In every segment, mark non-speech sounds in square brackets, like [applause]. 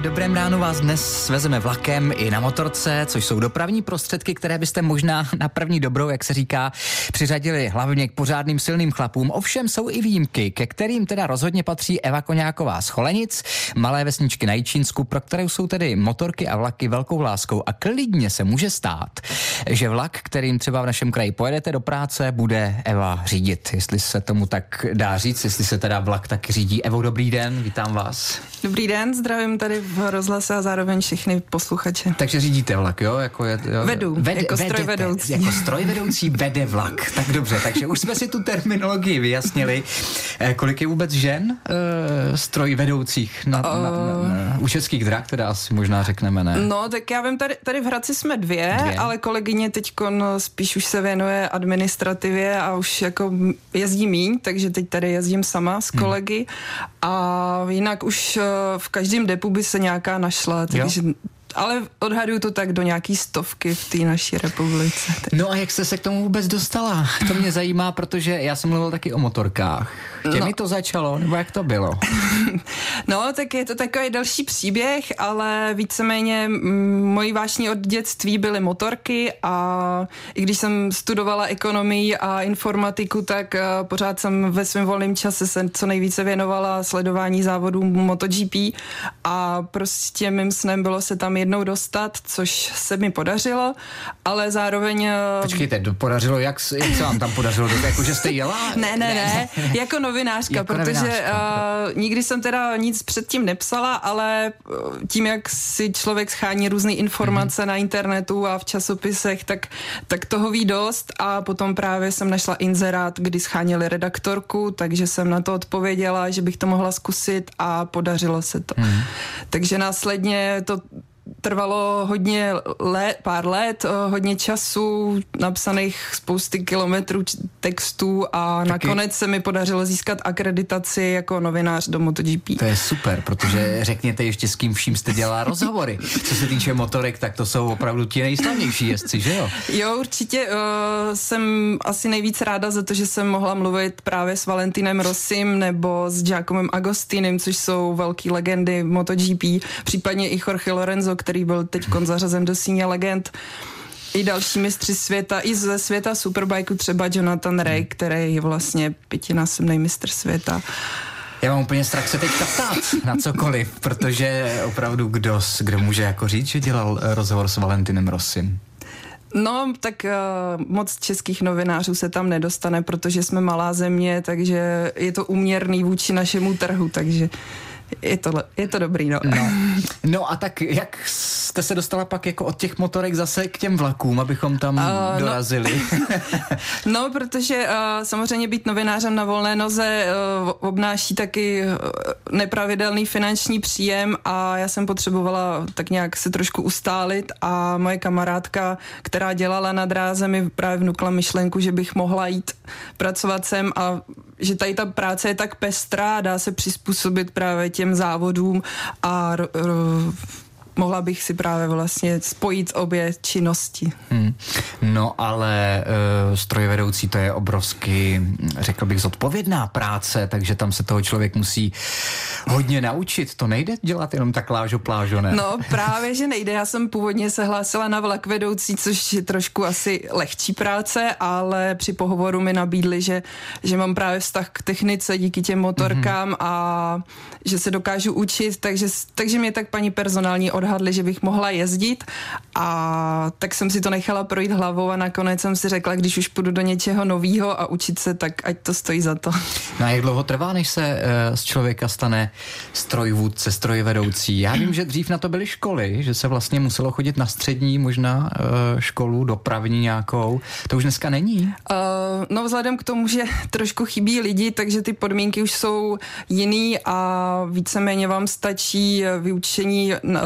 v dobrém ránu vás dnes svezeme vlakem i na motorce, což jsou dopravní prostředky, které byste možná na první dobrou, jak se říká, přiřadili hlavně k pořádným silným chlapům. Ovšem jsou i výjimky, ke kterým teda rozhodně patří Eva Koňáková z Cholenic, malé vesničky na Jičínsku, pro které jsou tedy motorky a vlaky velkou láskou. A klidně se může stát, že vlak, kterým třeba v našem kraji pojedete do práce, bude Eva řídit. Jestli se tomu tak dá říct, jestli se teda vlak tak řídí. Evo, dobrý den, vítám vás. Dobrý den, zdravím tady v rozhlase a zároveň všechny posluchače. Takže řídíte vlak, jo? Jako je, jo? Vedu, Vede, jako strojvedoucí. Jako strojvedoucí vede vlak. Tak dobře, takže už jsme si tu terminologii vyjasnili. Eh, kolik je vůbec žen e, strojvedoucích na, na, na, na, u českých drah, teda asi možná řekneme, ne? No, tak já vím, tady, tady v Hradci jsme dvě, dvě. ale kolegyně teď spíš už se věnuje administrativě a už jako jezdí míň, takže teď tady jezdím sama s hmm. kolegy hmm. a jinak už eh, v každém depu by se nějaká našla, takže jo? ale odhaduju to tak do nějaký stovky v té naší republice. No a jak jste se k tomu vůbec dostala? To mě zajímá, protože já jsem mluvil taky o motorkách. Kde no. mi to začalo, nebo jak to bylo? [laughs] no, tak je to takový další příběh, ale víceméně mojí vášní od dětství byly motorky a i když jsem studovala ekonomii a informatiku, tak uh, pořád jsem ve svém volném čase se co nejvíce věnovala sledování závodů MotoGP a prostě mým snem bylo se tam jednou dostat, což se mi podařilo, ale zároveň... Eh, Počkejte, podařilo, jak, jak se vám tam podařilo? Jako, že jste jela? ne, ne, ne, jako novinářka, jako protože novinářka. Uh, nikdy jsem teda nic předtím nepsala, ale eh, tím, jak si člověk schání různé informace mm-hmm. na internetu a v časopisech, tak, tak toho ví dost a potom právě jsem našla inzerát, kdy scháněli redaktorku, takže jsem na to odpověděla, že bych to mohla zkusit a podařilo se to. Mm-hmm. Takže následně to trvalo hodně let, pár let, eh, hodně času, napsaných spousty kilometrů textů a Taky... nakonec se mi podařilo získat akreditaci jako novinář do MotoGP. To je super, protože řekněte ještě s kým vším jste dělala rozhovory. Co se týče motorek, tak to jsou opravdu ti nejslavnější jezdci, že jo? Jo, určitě uh, jsem asi nejvíc ráda za to, že jsem mohla mluvit právě s Valentinem Rosim nebo s Giacomem Agostinem, což jsou velké legendy MotoGP, případně i Jorge Lorenzo, který byl teď zařazen do síně legend i další mistři světa, i ze světa Superbikeu, třeba Jonathan Ray, který je vlastně pětinásobný mistr světa. Já mám úplně strach se teďka ptát na cokoliv, protože opravdu kdo, kdo může jako říct, že dělal eh, rozhovor s Valentinem Rosim? No, tak uh, moc českých novinářů se tam nedostane, protože jsme malá země, takže je to uměrný vůči našemu trhu, takže je to, je to dobrý, no. no. No a tak jak jste se dostala pak jako od těch motorek zase k těm vlakům, abychom tam uh, dorazili? No, [laughs] no protože uh, samozřejmě být novinářem na volné noze uh, obnáší taky nepravidelný finanční příjem a já jsem potřebovala tak nějak se trošku ustálit a moje kamarádka, která dělala na dráze, mi právě vnukla myšlenku, že bych mohla jít pracovat sem a že tady ta práce je tak pestrá, dá se přizpůsobit právě těm závodům a r, r, mohla bych si právě vlastně spojit obě činnosti. Hmm. No ale uh, strojvedoucí to je obrovsky, řekl bych, zodpovědná práce, takže tam se toho člověk musí hodně naučit. To nejde dělat jenom tak lážo plážo, ne? No právě, že nejde. Já jsem původně se hlásila na vlak vedoucí, což je trošku asi lehčí práce, ale při pohovoru mi nabídli, že, že mám právě vztah k technice díky těm motorkám mm-hmm. a že se dokážu učit, takže, takže mě tak paní personální odhadli, že bych mohla jezdit a tak jsem si to nechala projít hlavou a nakonec jsem si řekla, když už půjdu do něčeho nového a učit se, tak ať to stojí za to. [laughs] No a jak dlouho trvá, než se uh, z člověka stane strojvůdce, strojvedoucí? Já vím, že dřív na to byly školy, že se vlastně muselo chodit na střední možná uh, školu, dopravní nějakou. To už dneska není? Uh, no vzhledem k tomu, že trošku chybí lidi, takže ty podmínky už jsou jiný a víceméně vám stačí vyučení uh,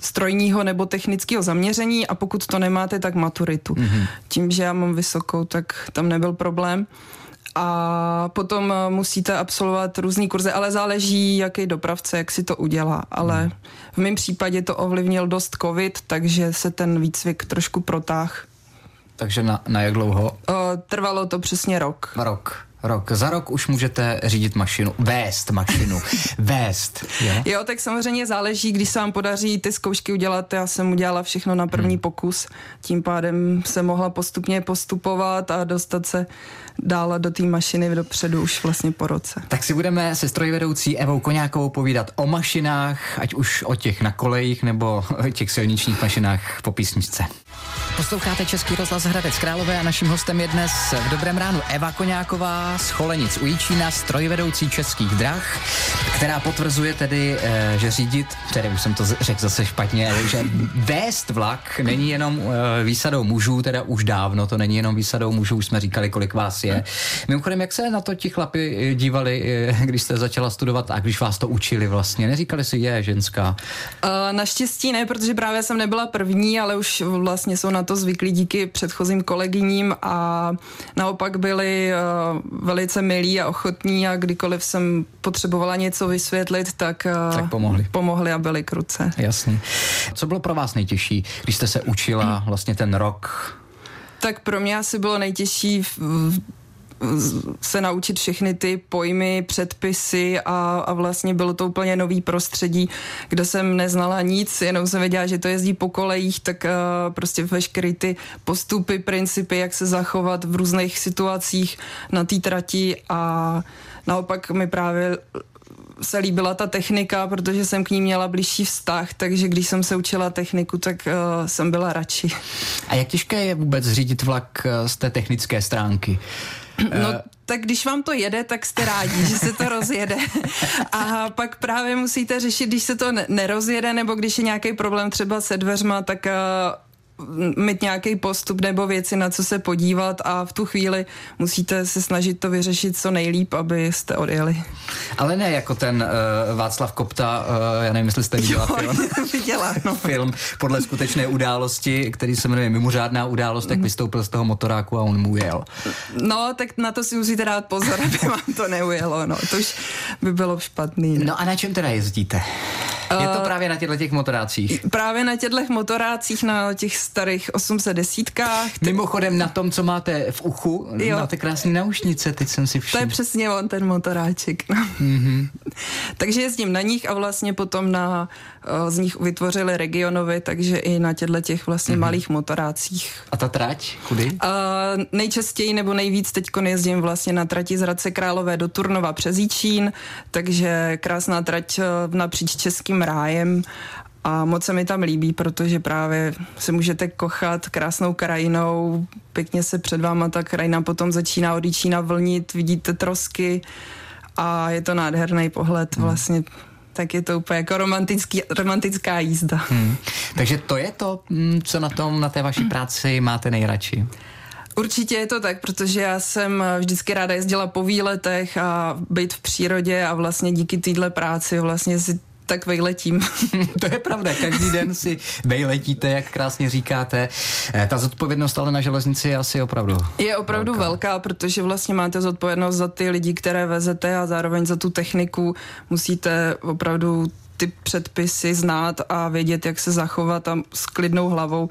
strojního nebo technického zaměření a pokud to nemáte, tak maturitu. Mm-hmm. Tím, že já mám vysokou, tak tam nebyl problém a potom musíte absolvovat různý kurzy, ale záleží, jaký dopravce, jak si to udělá. Ale v mém případě to ovlivnil dost covid, takže se ten výcvik trošku protáh. Takže na, na jak dlouho? O, trvalo to přesně rok. Rok rok. Za rok už můžete řídit mašinu, vést mašinu, [laughs] vést. Jo? jo, tak samozřejmě záleží, když se vám podaří ty zkoušky udělat. Já jsem udělala všechno na první hmm. pokus, tím pádem se mohla postupně postupovat a dostat se dál do té mašiny dopředu už vlastně po roce. Tak si budeme se strojvedoucí Evou Koňákovou povídat o mašinách, ať už o těch na kolejích nebo o těch silničních mašinách po písničce. Posloucháte Český rozhlas Hradec Králové a naším hostem je dnes v Dobrém ránu Eva Koňáková z Cholenic u Jíčína, strojvedoucí českých drah, která potvrzuje tedy, eh, že řídit, tedy už jsem to řekl zase špatně, [laughs] že vést vlak není jenom eh, výsadou mužů, teda už dávno to není jenom výsadou mužů, už jsme říkali, kolik vás je. Mimochodem, jak se na to ti chlapi eh, dívali, [laughs] když jste začala studovat a když vás to učili vlastně? Neříkali si, je ženská? Naštěstí ne, protože právě jsem nebyla první, ale už vlastně jsou na to zvyklí díky předchozím kolegyním a naopak byli uh, velice milí a ochotní a kdykoliv jsem potřebovala něco vysvětlit, tak, uh, tak pomohli. pomohli a byli kruce. Jasně. Co bylo pro vás nejtěžší, když jste se učila vlastně ten rok? Tak pro mě asi bylo nejtěžší v se naučit všechny ty pojmy, předpisy a, a vlastně bylo to úplně nový prostředí, kde jsem neznala nic, jenom jsem věděla, že to jezdí po kolejích, tak uh, prostě veškeré ty postupy, principy, jak se zachovat v různých situacích na té trati a naopak mi právě se líbila ta technika, protože jsem k ní měla blížší vztah, takže když jsem se učila techniku, tak uh, jsem byla radši. A jak těžké je vůbec řídit vlak z té technické stránky? No, eh, tak když vám to jede, tak jste rádi, že se to rozjede. A pak právě musíte řešit, když se to nerozjede, nebo když je nějaký problém třeba se dveřma, tak mít nějaký postup nebo věci, na co se podívat a v tu chvíli musíte se snažit to vyřešit co nejlíp, abyste odjeli. Ale ne jako ten uh, Václav Kopta, uh, já nevím, jestli jste viděla jo, film. [laughs] viděla, no. [laughs] film podle skutečné události, který se jmenuje Mimořádná událost, tak mhm. vystoupil z toho motoráku a on mu ujel. No, tak na to si musíte dát pozor, aby vám to neujelo, no. To už by bylo špatný. Ne? No a na čem teda jezdíte? Je to právě na těchto těch motorácích? Právě na těchto motorácích, na těch starých 810. Mimochodem na tom, co máte v uchu, jo. máte krásné naušnice, teď jsem si všiml. To je přesně on, ten motoráček. No. Mm-hmm. [laughs] Takže jezdím na nich a vlastně potom na, eh, z nich vytvořili regionovy, takže i na těchto těch vlastně mm-hmm. malých motorácích. A ta trať, kudy? Uh, nejčastěji nebo nejvíc teď jezdím vlastně na trati z Hradce Králové do Turnova přes Jíčín, takže krásná trať eh, napříč českým rájem a moc se mi tam líbí, protože právě se můžete kochat krásnou krajinou, pěkně se před váma ta krajina potom začíná od Jíčína vlnit, vidíte trosky a je to nádherný pohled hmm. vlastně tak je to úplně jako romantický, romantická jízda. Hmm. Takže to je to, mm, co na tom, na té vaší práci máte nejradši? Určitě je to tak, protože já jsem vždycky ráda jezdila po výletech a být v přírodě a vlastně díky téhle práci vlastně si tak vejletím. [laughs] to je pravda, každý den si vejletíte, jak krásně říkáte. Eh, ta zodpovědnost ale na železnici je asi opravdu Je opravdu velká. velká, protože vlastně máte zodpovědnost za ty lidi, které vezete a zároveň za tu techniku musíte opravdu ty předpisy znát a vědět, jak se zachovat a s klidnou hlavou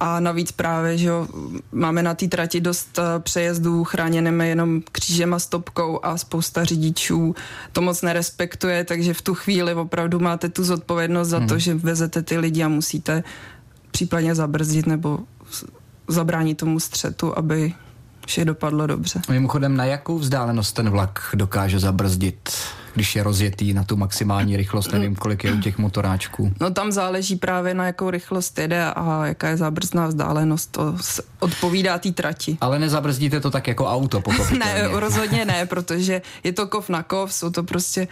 a navíc právě, že jo, máme na té trati dost eh, přejezdů chráněnými jenom křížem a stopkou a spousta řidičů to moc nerespektuje, takže v tu chvíli opravdu máte tu zodpovědnost za hmm. to, mhm. že vezete ty lidi a musíte případně zabrzdit nebo zabránit tomu střetu, aby vše dopadlo dobře. Mimochodem, na jakou vzdálenost ten vlak dokáže zabrzdit? Když je rozjetý na tu maximální rychlost, nevím, kolik je u těch motoráčků. No tam záleží právě na jakou rychlost jede a jaká je zábrzdná vzdálenost, to odpovídá té trati. Ale nezabrzdíte to tak jako auto, [laughs] Ne, rozhodně ne, protože je to kov na kov, jsou to prostě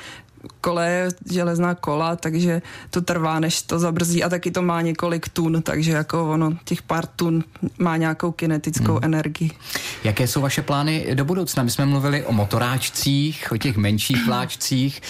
kole, železná kola, takže to trvá, než to zabrzdí a taky to má několik tun, takže jako ono těch pár tun má nějakou kinetickou hmm. energii. Jaké jsou vaše plány do budoucna? My jsme mluvili o motoráčcích, o těch menších vláčcích,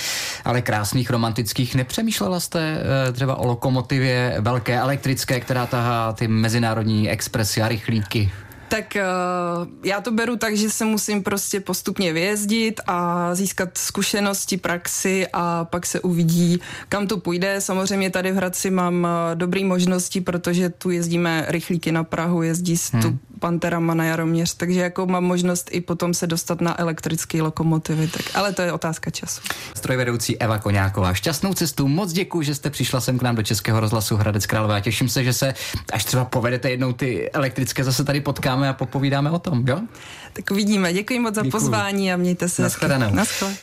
ale krásných, romantických. Nepřemýšlela jste eh, třeba o lokomotivě velké elektrické, která tahá ty mezinárodní expresy a rychlíky? Tak uh, já to beru tak, že se musím prostě postupně vyjezdit a získat zkušenosti, praxi a pak se uvidí, kam to půjde. Samozřejmě tady v Hradci mám uh, dobrý možnosti, protože tu jezdíme rychlíky na Prahu, jezdí hmm. tu Panterama na Jaroměř, takže jako mám možnost i potom se dostat na elektrické lokomotivy, tak, ale to je otázka času. Strojvedoucí Eva Koňáková, šťastnou cestu, moc děkuji, že jste přišla sem k nám do Českého rozhlasu Hradec Králové a těším se, že se až třeba povedete jednou ty elektrické zase tady potkáme a popovídáme o tom, jo? Tak uvidíme, děkuji moc za Děkuju. pozvání a mějte se Naschledanou. Naschle.